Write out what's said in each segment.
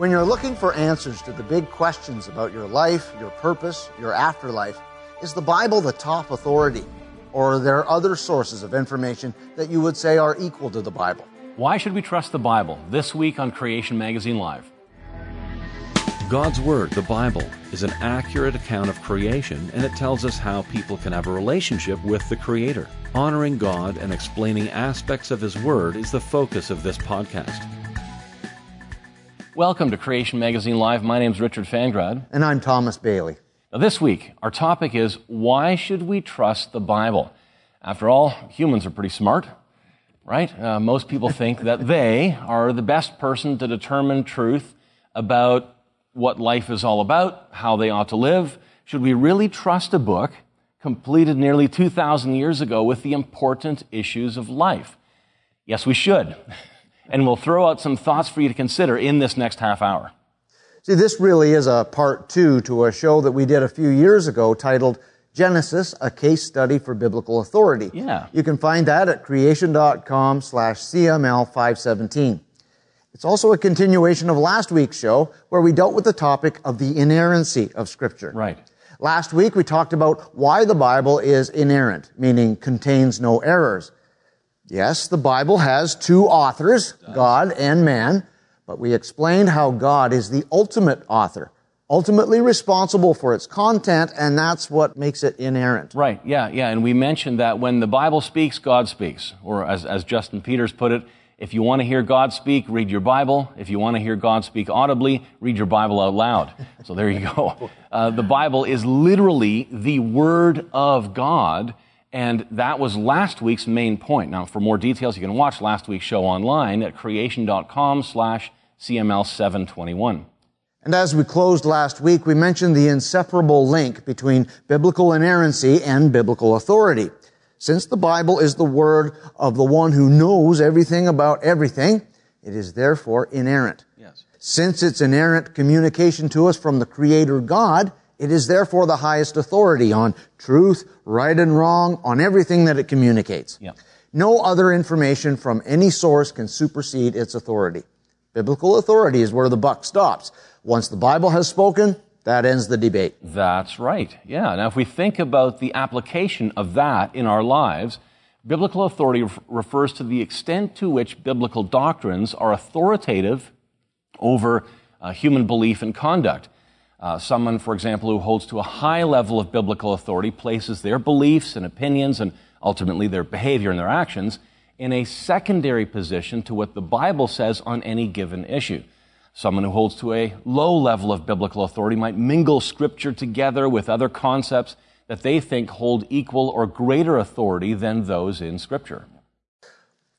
When you're looking for answers to the big questions about your life, your purpose, your afterlife, is the Bible the top authority? Or are there other sources of information that you would say are equal to the Bible? Why should we trust the Bible? This week on Creation Magazine Live. God's Word, the Bible, is an accurate account of creation and it tells us how people can have a relationship with the Creator. Honoring God and explaining aspects of His Word is the focus of this podcast. Welcome to Creation Magazine Live. My name is Richard Fangrad. And I'm Thomas Bailey. Now, this week, our topic is why should we trust the Bible? After all, humans are pretty smart, right? Uh, most people think that they are the best person to determine truth about what life is all about, how they ought to live. Should we really trust a book completed nearly 2,000 years ago with the important issues of life? Yes, we should. and we'll throw out some thoughts for you to consider in this next half hour. See, this really is a part two to a show that we did a few years ago titled Genesis, a case study for biblical authority. Yeah. You can find that at creation.com slash CML517. It's also a continuation of last week's show where we dealt with the topic of the inerrancy of Scripture. Right. Last week we talked about why the Bible is inerrant, meaning contains no errors. Yes, the Bible has two authors, God and man, but we explained how God is the ultimate author, ultimately responsible for its content, and that's what makes it inerrant. Right, yeah, yeah. And we mentioned that when the Bible speaks, God speaks. Or as, as Justin Peters put it, if you want to hear God speak, read your Bible. If you want to hear God speak audibly, read your Bible out loud. So there you go. Uh, the Bible is literally the Word of God. And that was last week's main point. Now, for more details, you can watch last week's show online at creation.com slash CML721. And as we closed last week, we mentioned the inseparable link between biblical inerrancy and biblical authority. Since the Bible is the word of the one who knows everything about everything, it is therefore inerrant. Yes. Since it's inerrant communication to us from the Creator God, it is therefore the highest authority on truth, right and wrong, on everything that it communicates. Yeah. No other information from any source can supersede its authority. Biblical authority is where the buck stops. Once the Bible has spoken, that ends the debate. That's right. Yeah. Now, if we think about the application of that in our lives, biblical authority refers to the extent to which biblical doctrines are authoritative over uh, human belief and conduct. Uh, someone, for example, who holds to a high level of biblical authority places their beliefs and opinions and ultimately their behavior and their actions in a secondary position to what the Bible says on any given issue. Someone who holds to a low level of biblical authority might mingle scripture together with other concepts that they think hold equal or greater authority than those in scripture.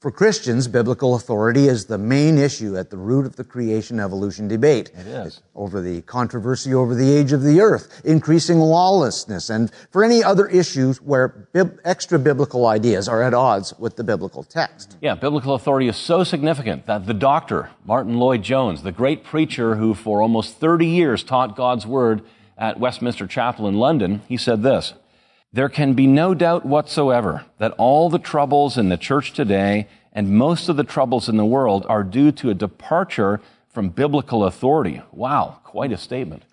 For Christians, biblical authority is the main issue at the root of the creation evolution debate. It is. Over the controversy over the age of the earth, increasing lawlessness, and for any other issues where bib- extra biblical ideas are at odds with the biblical text. Yeah, biblical authority is so significant that the doctor, Martyn Lloyd-Jones, the great preacher who for almost 30 years taught God's Word at Westminster Chapel in London, he said this, there can be no doubt whatsoever that all the troubles in the church today and most of the troubles in the world are due to a departure from biblical authority. Wow, quite a statement.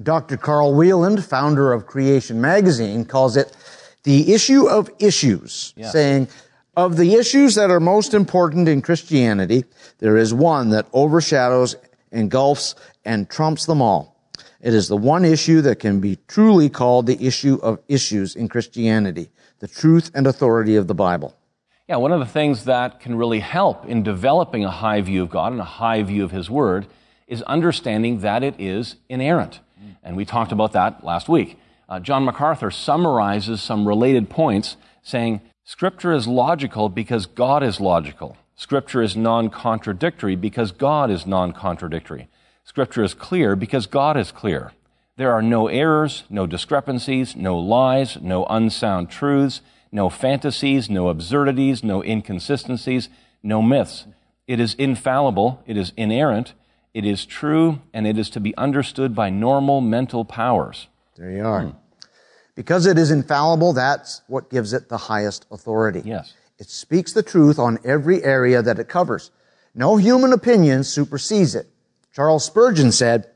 Dr. Carl Wieland, founder of Creation Magazine, calls it the issue of issues, Yeah. saying, of the issues that are most important in Christianity, there is one that overshadows, engulfs, and trumps them all. It is the one issue that can be truly called the issue of issues in Christianity, the truth and authority of the Bible. Yeah, one of the things that can really help in developing a high view of God and a high view of His Word is understanding that it is inerrant. And we talked about that last week. Uh, John MacArthur summarizes some related points saying, Scripture is logical because God is logical. Scripture is non-contradictory because God is non-contradictory. Scripture is clear because God is clear. There are no errors, no discrepancies, no lies, no unsound truths, no fantasies, no absurdities, no inconsistencies, no myths. It is infallible, it is inerrant, it is true, and it is to be understood by normal mental powers. There you are. Because it is infallible, that's what gives it the highest authority. Yes. It speaks the truth on every area that it covers. No human opinion supersedes it. Charles Spurgeon said,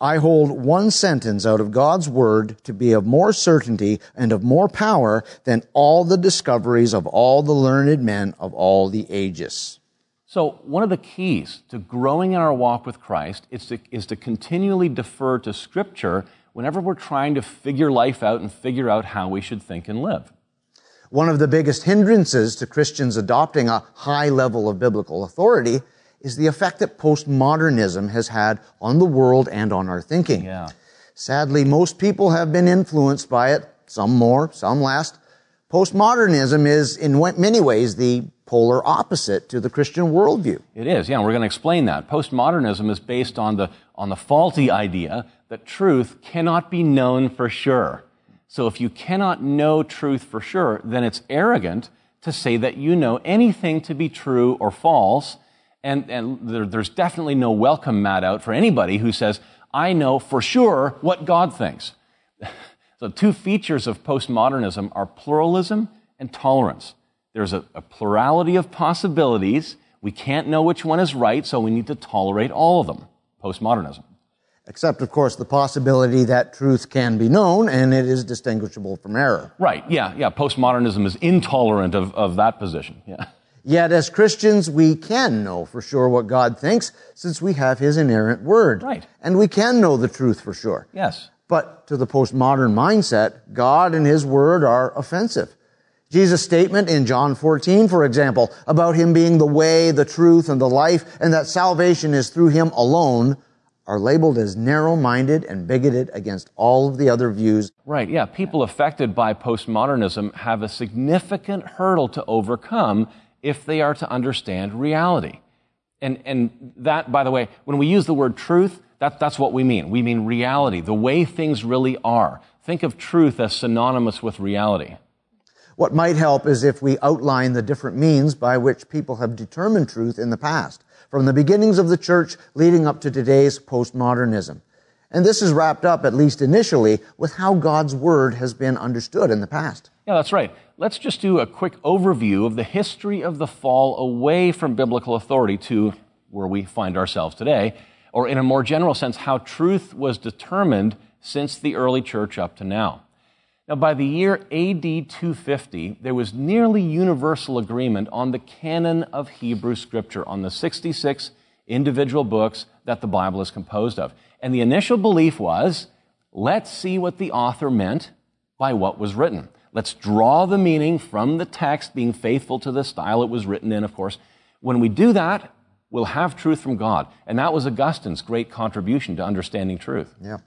I hold one sentence out of God's Word to be of more certainty and of more power than all the discoveries of all the learned men of all the ages. So, one of the keys to growing in our walk with Christ is to, is to continually defer to Scripture whenever we're trying to figure life out and figure out how we should think and live. One of the biggest hindrances to Christians adopting a high level of biblical authority is the effect that postmodernism has had on the world and on our thinking. Yeah. Sadly, most people have been influenced by it, some more, some less. Postmodernism is, in many ways, the polar opposite to the Christian worldview. It is, yeah, we're going to explain that. Postmodernism is based on the, on the faulty idea that truth cannot be known for sure. So if you cannot know truth for sure, then it's arrogant to say that you know anything to be true or false. And, and there, there's definitely no welcome mat out for anybody who says, I know for sure what God thinks. so two features of postmodernism are pluralism and tolerance. There's a, a plurality of possibilities. We can't know which one is right, so we need to tolerate all of them. Postmodernism. Except, of course, the possibility that truth can be known and it is distinguishable from error. Right, yeah, yeah. Postmodernism is intolerant of, of that position, yeah. Yet, as Christians, we can know for sure what God thinks since we have His inerrant Word. Right. And we can know the truth for sure. Yes. But to the postmodern mindset, God and His Word are offensive. Jesus' statement in John 14, for example, about Him being the way, the truth, and the life, and that salvation is through Him alone, are labeled as narrow-minded and bigoted against all of the other views. Right, yeah. People affected by postmodernism have a significant hurdle to overcome if they are to understand reality. And, and that, by the way, when we use the word truth, that, that's what we mean. We mean reality, the way things really are. Think of truth as synonymous with reality. What might help is if we outline the different means by which people have determined truth in the past, from the beginnings of the church leading up to today's postmodernism. And this is wrapped up, at least initially, with how God's Word has been understood in the past. Yeah, that's right. Let's just do a quick overview of the history of the fall away from biblical authority to where we find ourselves today, or in a more general sense, how truth was determined since the early church up to now. Now, by the year AD 250, there was nearly universal agreement on the canon of Hebrew Scripture, on the 66 individual books that the Bible is composed of. And the initial belief was let's see what the author meant by what was written. Let's draw the meaning from the text, being faithful to the style it was written in, of course. When we do that, we'll have truth from God. And that was Augustine's great contribution to understanding truth. Yeah.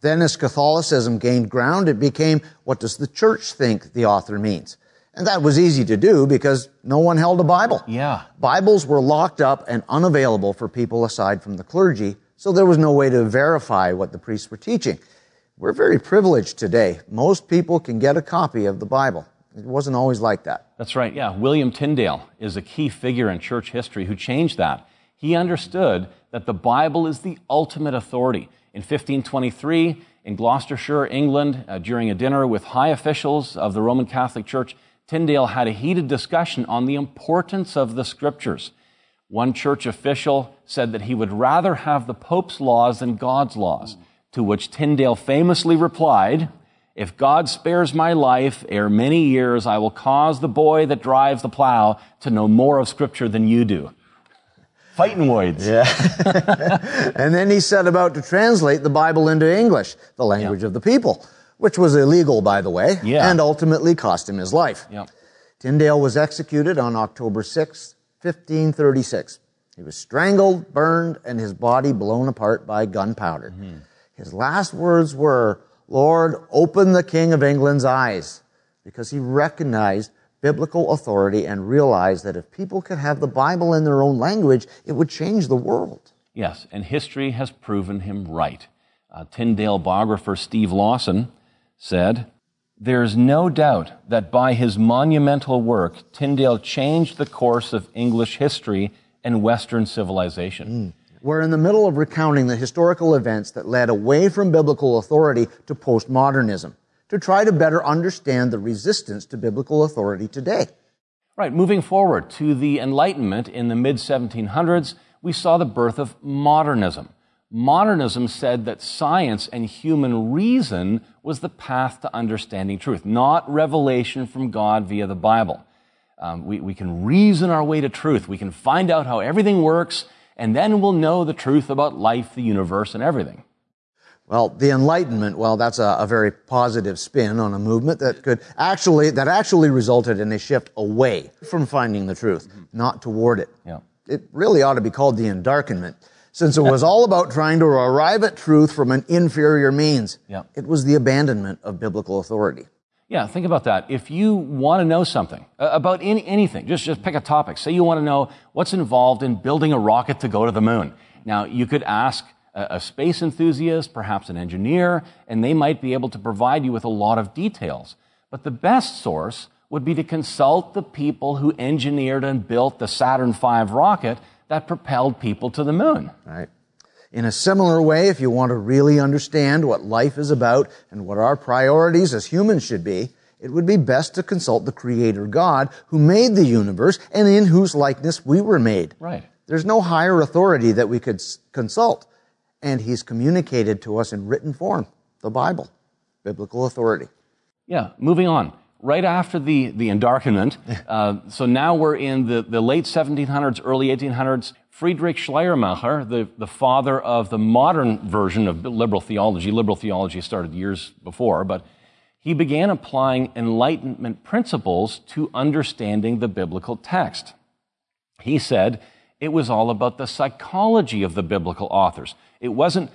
Then as Catholicism gained ground, it became, what does the church think the author means? And that was easy to do because no one held a Bible. Yeah. Bibles were locked up and unavailable for people aside from the clergy, so there was no way to verify what the priests were teaching. We're very privileged today. Most people can get a copy of the Bible. It wasn't always like that. That's right, yeah. William Tyndale is a key figure in church history who changed that. He understood that the Bible is the ultimate authority. In 1523, in Gloucestershire, England, uh, during a dinner with high officials of the Roman Catholic Church, Tyndale had a heated discussion on the importance of the scriptures. One church official said that he would rather have the Pope's laws than God's laws, to which Tyndale famously replied, If God spares my life ere many years, I will cause the boy that drives the plow to know more of Scripture than you do fighting words. Yeah. and then he set about to translate the Bible into English, the language yeah. of the people, which was illegal, by the way, yeah. and ultimately cost him his life. Yeah. Tyndale was executed on October 6, 1536. He was strangled, burned, and his body blown apart by gunpowder. Mm-hmm. His last words were, Lord, open the King of England's eyes, because he recognized biblical authority and realized that if people could have the Bible in their own language, it would change the world. Yes, and history has proven him right. Uh, Tyndale biographer Steve Lawson said, There is no doubt that by his monumental work, Tyndale changed the course of English history and Western civilization. Mm. We're in the middle of recounting the historical events that led away from biblical authority to postmodernism to try to better understand the resistance to biblical authority today. Right, moving forward to the Enlightenment in the mid 1700s, we saw the birth of modernism. Modernism said that science and human reason was the path to understanding truth, not revelation from God via the Bible. Um, we, we can reason our way to truth. We can find out how everything works, and then we'll know the truth about life, the universe, and everything. Well, the Enlightenment, well, that's a, a, very positive spin on a movement that could actually, that actually resulted in a shift away from finding the truth, mm-hmm. not toward it. Yeah. It really ought to be called the Endarkenment, since it was all about trying to arrive at truth from an inferior means. Yeah. It was the abandonment of biblical authority. Yeah, think about that. If you want to know something uh, about any, anything, just, just pick a topic. Say you want to know what's involved in building a rocket to go to the moon. Now, you could ask a, a space enthusiast, perhaps an engineer, and they might be able to provide you with a lot of details. But the best source would be to consult the people who engineered and built the Saturn V rocket that propelled people to the moon. Right. In a similar way, if you want to really understand what life is about and what our priorities as humans should be, it would be best to consult the Creator God who made the universe and in whose likeness we were made. Right. There's no higher authority that we could consult, and He's communicated to us in written form, the Bible, biblical authority. Yeah, moving on right after the, the Endarkenment. Uh, so now we're in the, the late 1700s, early 1800s. Friedrich Schleiermacher, the, the father of the modern version of liberal theology, liberal theology started years before, but he began applying Enlightenment principles to understanding the biblical text. He said it was all about the psychology of the biblical authors. It wasn't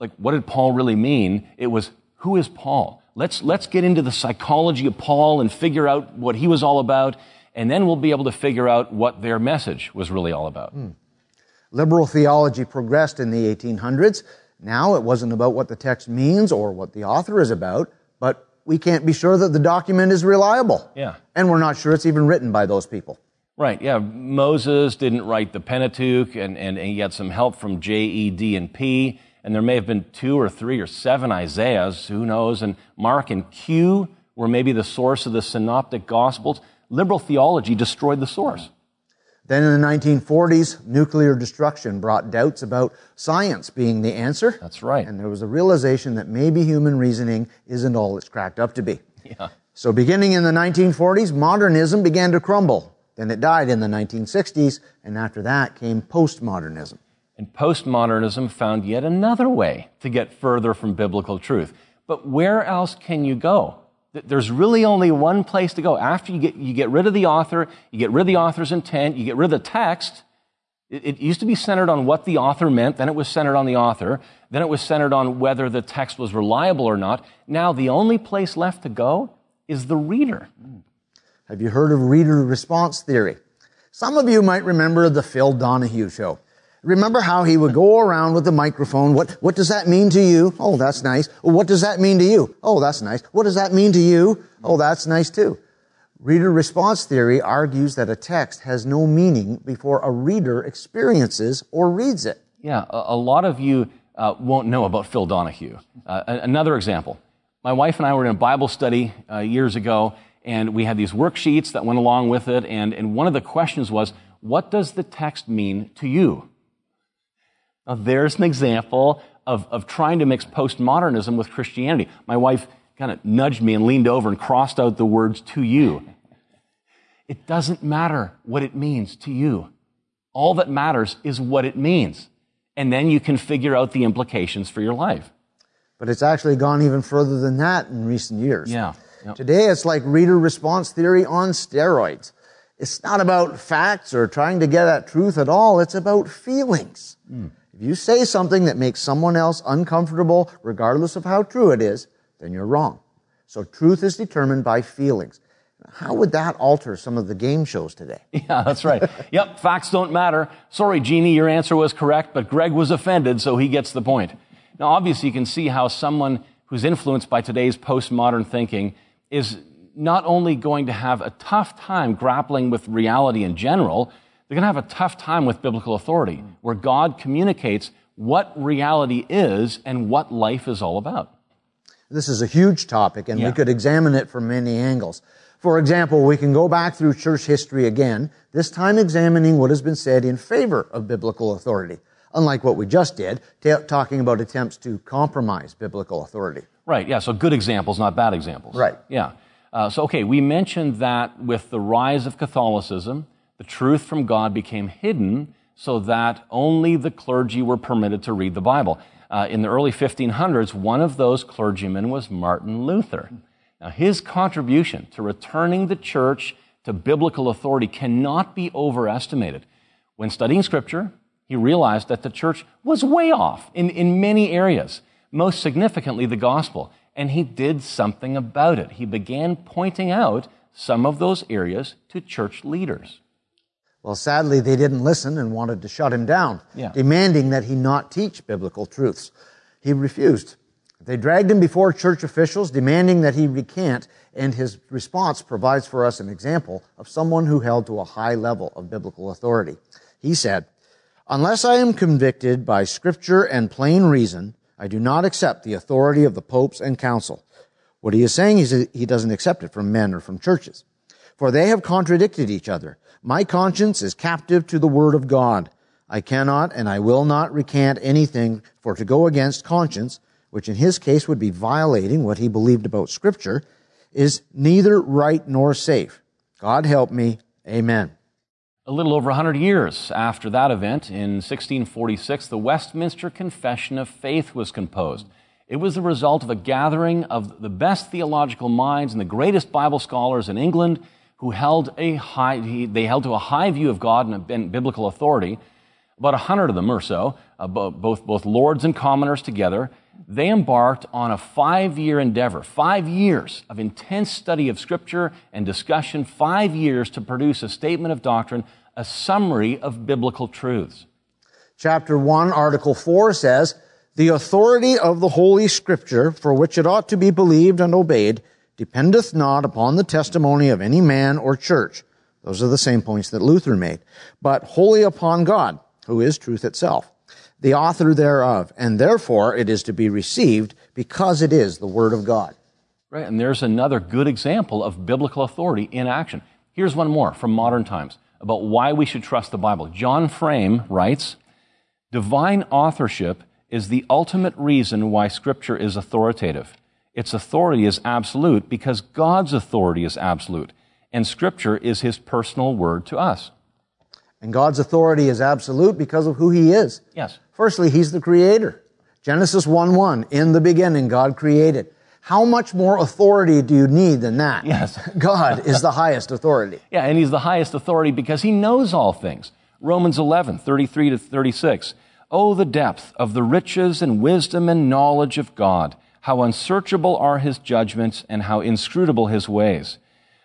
like, what did Paul really mean? It was, who is Paul? Let's, let's get into the psychology of Paul and figure out what he was all about, and then we'll be able to figure out what their message was really all about. Hmm. Liberal theology progressed in the 1800s. Now it wasn't about what the text means or what the author is about, but we can't be sure that the document is reliable. Yeah. And we're not sure it's even written by those people. Right, yeah. Moses didn't write the Pentateuch, and, and, and he had some help from J, E, D, and P and there may have been two or three or seven Isaiahs, who knows, and Mark and Q were maybe the source of the synoptic gospels. Liberal theology destroyed the source. Then in the 1940s, nuclear destruction brought doubts about science being the answer. That's right. And there was a realization that maybe human reasoning isn't all it's cracked up to be. Yeah. So beginning in the 1940s, modernism began to crumble. Then it died in the 1960s, and after that came postmodernism. And postmodernism found yet another way to get further from biblical truth. But where else can you go? There's really only one place to go. After you get, you get rid of the author, you get rid of the author's intent, you get rid of the text. It, it used to be centered on what the author meant, then it was centered on the author, then it was centered on whether the text was reliable or not. Now the only place left to go is the reader. Have you heard of reader response theory? Some of you might remember the Phil Donahue show. Remember how he would go around with the microphone. What, what does that mean to you? Oh, that's nice. what does that mean to you? Oh, that's nice. What does that mean to you? Oh, that's nice too. Reader response theory argues that a text has no meaning before a reader experiences or reads it. Yeah, a, a lot of you uh, won't know about Phil Donahue. Uh, another example. My wife and I were in a Bible study uh, years ago, and we had these worksheets that went along with it, and, and one of the questions was, what does the text mean to you? Now, there's an example of, of trying to mix postmodernism with Christianity. My wife kind of nudged me and leaned over and crossed out the words to you. It doesn't matter what it means to you. All that matters is what it means. And then you can figure out the implications for your life. But it's actually gone even further than that in recent years. Yeah. Yep. Today it's like reader response theory on steroids. It's not about facts or trying to get at truth at all. It's about feelings. Mm. If you say something that makes someone else uncomfortable, regardless of how true it is, then you're wrong. So truth is determined by feelings. How would that alter some of the game shows today? Yeah, that's right. yep, facts don't matter. Sorry, Jeannie, your answer was correct, but Greg was offended, so he gets the point. Now, obviously, you can see how someone who's influenced by today's postmodern thinking is not only going to have a tough time grappling with reality in general, they're going to have a tough time with biblical authority, where God communicates what reality is and what life is all about. This is a huge topic, and yeah. we could examine it from many angles. For example, we can go back through church history again, this time examining what has been said in favor of biblical authority, unlike what we just did, t- talking about attempts to compromise biblical authority. Right, yeah, so good examples, not bad examples. Right. Yeah. Uh, so, okay, we mentioned that with the rise of Catholicism, the truth from God became hidden so that only the clergy were permitted to read the Bible. Uh, in the early 1500s, one of those clergymen was Martin Luther. Now, his contribution to returning the church to biblical authority cannot be overestimated. When studying Scripture, he realized that the church was way off in, in many areas, most significantly the gospel, and he did something about it. He began pointing out some of those areas to church leaders. Well, sadly, they didn't listen and wanted to shut him down, Yeah. demanding that he not teach biblical truths. He refused. They dragged him before church officials, demanding that he recant, and his response provides for us an example of someone who held to a high level of biblical authority. He said, Unless I am convicted by scripture and plain reason, I do not accept the authority of the popes and council. What he is saying is that he doesn't accept it from men or from churches. For they have contradicted each other. My conscience is captive to the word of God. I cannot and I will not recant anything, for to go against conscience, which in his case would be violating what he believed about scripture, is neither right nor safe. God help me. Amen. A little over 100 years after that event, in 1646, the Westminster Confession of Faith was composed. It was the result of a gathering of the best theological minds and the greatest Bible scholars in England who held a high, they held to a high view of God and biblical authority. About a 100 of them or so, uh, both, both lords and commoners together, they embarked on a five year endeavor, five years of intense study of Scripture and discussion, five years to produce a statement of doctrine, a summary of biblical truths. Chapter 1, Article 4 says, The authority of the Holy Scripture, for which it ought to be believed and obeyed, dependeth not upon the testimony of any man or church. Those are the same points that Luther made, but wholly upon God, who is truth itself the author thereof, and therefore it is to be received because it is the Word of God. Right, and there's another good example of biblical authority in action. Here's one more from modern times about why we should trust the Bible. John Frame writes Divine authorship is the ultimate reason why Scripture is authoritative. Its authority is absolute because God's authority is absolute, and Scripture is His personal word to us. And God's authority is absolute because of who He is. Yes. Firstly, He's the Creator. Genesis 1 1, in the beginning, God created. How much more authority do you need than that? Yes. God is the highest authority. Yeah, and He's the highest authority because He knows all things. Romans 11, 33 to 36. Oh, the depth of the riches and wisdom and knowledge of God. How unsearchable are His judgments and how inscrutable His ways.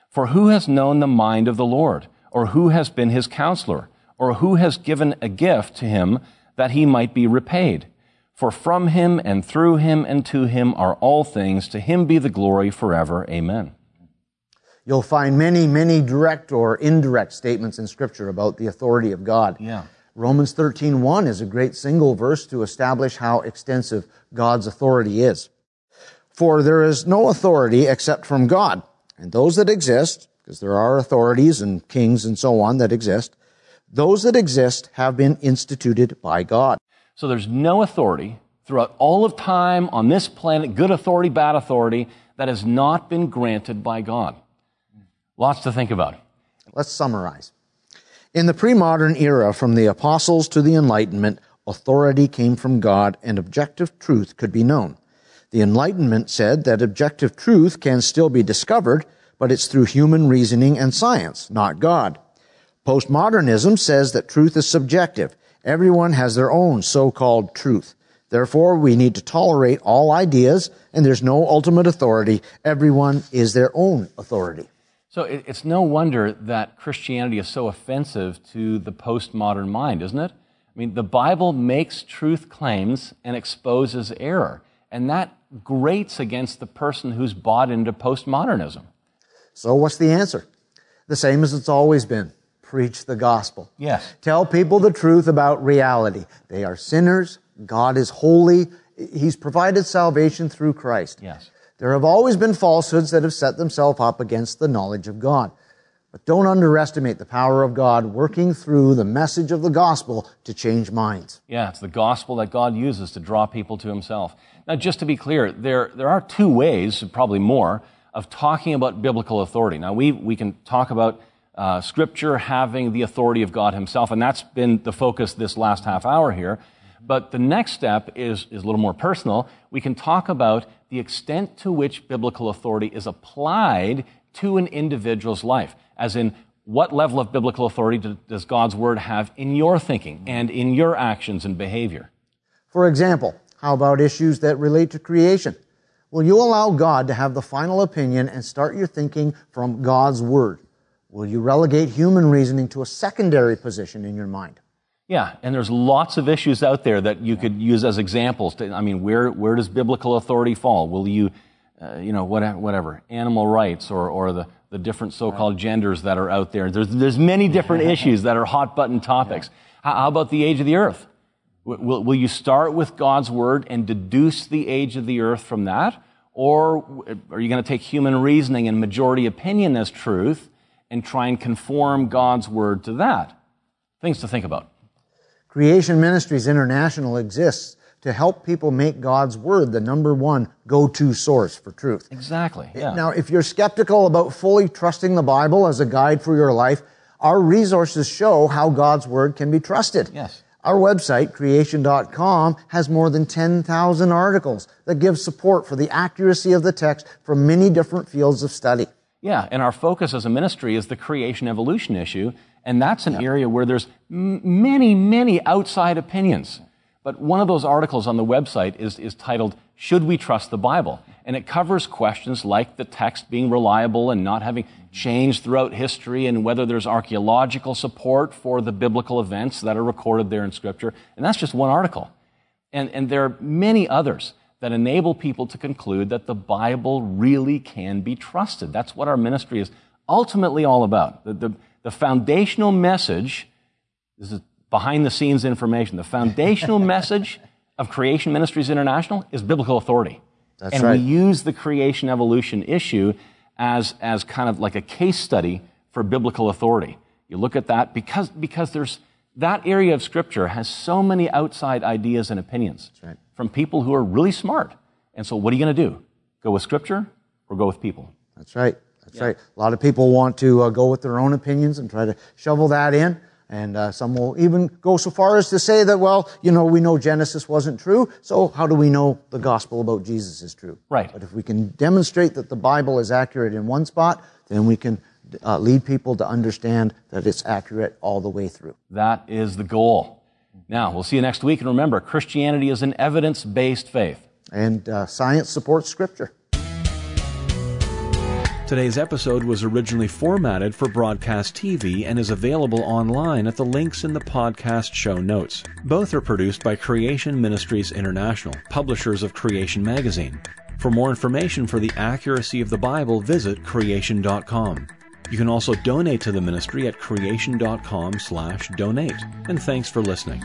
For who has known the mind of the Lord? Or who has been His counselor? Or who has given a gift to Him that He might be repaid? For from Him and through Him and to Him are all things. To Him be the glory forever. Amen. You'll find many, many direct or indirect statements in Scripture about the authority of God. Yeah. Romans 13:1 is a great single verse to establish how extensive God's authority is. For there is no authority except from God, and those that exist, because there are authorities and kings and so on that exist, those that exist have been instituted by God. So there's no authority throughout all of time on this planet, good authority, bad authority, that has not been granted by God. Lots to think about. Let's summarize. In the pre-modern era, from the apostles to the Enlightenment, authority came from God and objective truth could be known. The Enlightenment said that objective truth can still be discovered, but it's through human reasoning and science, not God. Postmodernism says that truth is subjective. Everyone has their own so-called truth. Therefore, we need to tolerate all ideas, and there's no ultimate authority. Everyone is their own authority. So it's no wonder that Christianity is so offensive to the postmodern mind, isn't it? I mean, the Bible makes truth claims and exposes error, and that grates against the person who's bought into postmodernism. So, what's the answer? The same as it's always been preach the gospel. Yes. Tell people the truth about reality. They are sinners. God is holy. He's provided salvation through Christ. Yes. There have always been falsehoods that have set themselves up against the knowledge of God. But don't underestimate the power of God working through the message of the gospel to change minds. Yeah, it's the gospel that God uses to draw people to himself. Now, just to be clear, there, there are two ways, probably more, of talking about biblical authority. Now, we, we can talk about uh, Scripture having the authority of God Himself, and that's been the focus this last half hour here. But the next step is, is a little more personal. We can talk about the extent to which biblical authority is applied to an individual's life, as in, what level of biblical authority does God's Word have in your thinking and in your actions and behavior? For example, how about issues that relate to creation? Will you allow God to have the final opinion and start your thinking from God's Word? Will you relegate human reasoning to a secondary position in your mind? Yeah, and there's lots of issues out there that you could use as examples. To, I mean, where, where does biblical authority fall? Will you, uh, you know, whatever, whatever, animal rights or, or the, the different so-called genders that are out there? There's, there's many different issues that are hot button topics. How, how about the age of the earth? Will, will you start with God's word and deduce the age of the earth from that? Or are you going to take human reasoning and majority opinion as truth and try and conform God's word to that? Things to think about. Creation Ministries International exists to help people make God's word the number one go-to source for truth. Exactly. Yeah. Now, if you're skeptical about fully trusting the Bible as a guide for your life, our resources show how God's word can be trusted. Yes. Our website, creation.com, has more than 10,000 articles that give support for the accuracy of the text from many different fields of study. Yeah, and our focus as a ministry is the creation evolution issue, and that's an yeah. area where there's m- many, many outside opinions. But one of those articles on the website is, is titled, Should We Trust the Bible? And it covers questions like the text being reliable and not having changed throughout history and whether there's archaeological support for the biblical events that are recorded there in Scripture. And that's just one article. And, and there are many others that enable people to conclude that the Bible really can be trusted. That's what our ministry is ultimately all about. The, the, the foundational message, this is behind the scenes information. The foundational message of Creation Ministries International is biblical authority. That's and right. we use the creation evolution issue as, as kind of like a case study for biblical authority. You look at that because, because there's, that area of scripture has so many outside ideas and opinions right. from people who are really smart. And so what are you going to do? Go with scripture or go with people? That's right. That's yeah. right. A lot of people want to uh, go with their own opinions and try to shovel that in. And uh, some will even go so far as to say that, well, you know, we know Genesis wasn't true, so how do we know the gospel about Jesus is true? Right. But if we can demonstrate that the Bible is accurate in one spot, then we can uh, lead people to understand that it's accurate all the way through. That is the goal. Now, we'll see you next week. And remember, Christianity is an evidence based faith. And uh, science supports Scripture. Today's episode was originally formatted for broadcast TV and is available online at the links in the podcast show notes. Both are produced by Creation Ministries International, publishers of Creation Magazine. For more information for the accuracy of the Bible, visit creation.com. You can also donate to the ministry at creation.com/donate. And thanks for listening.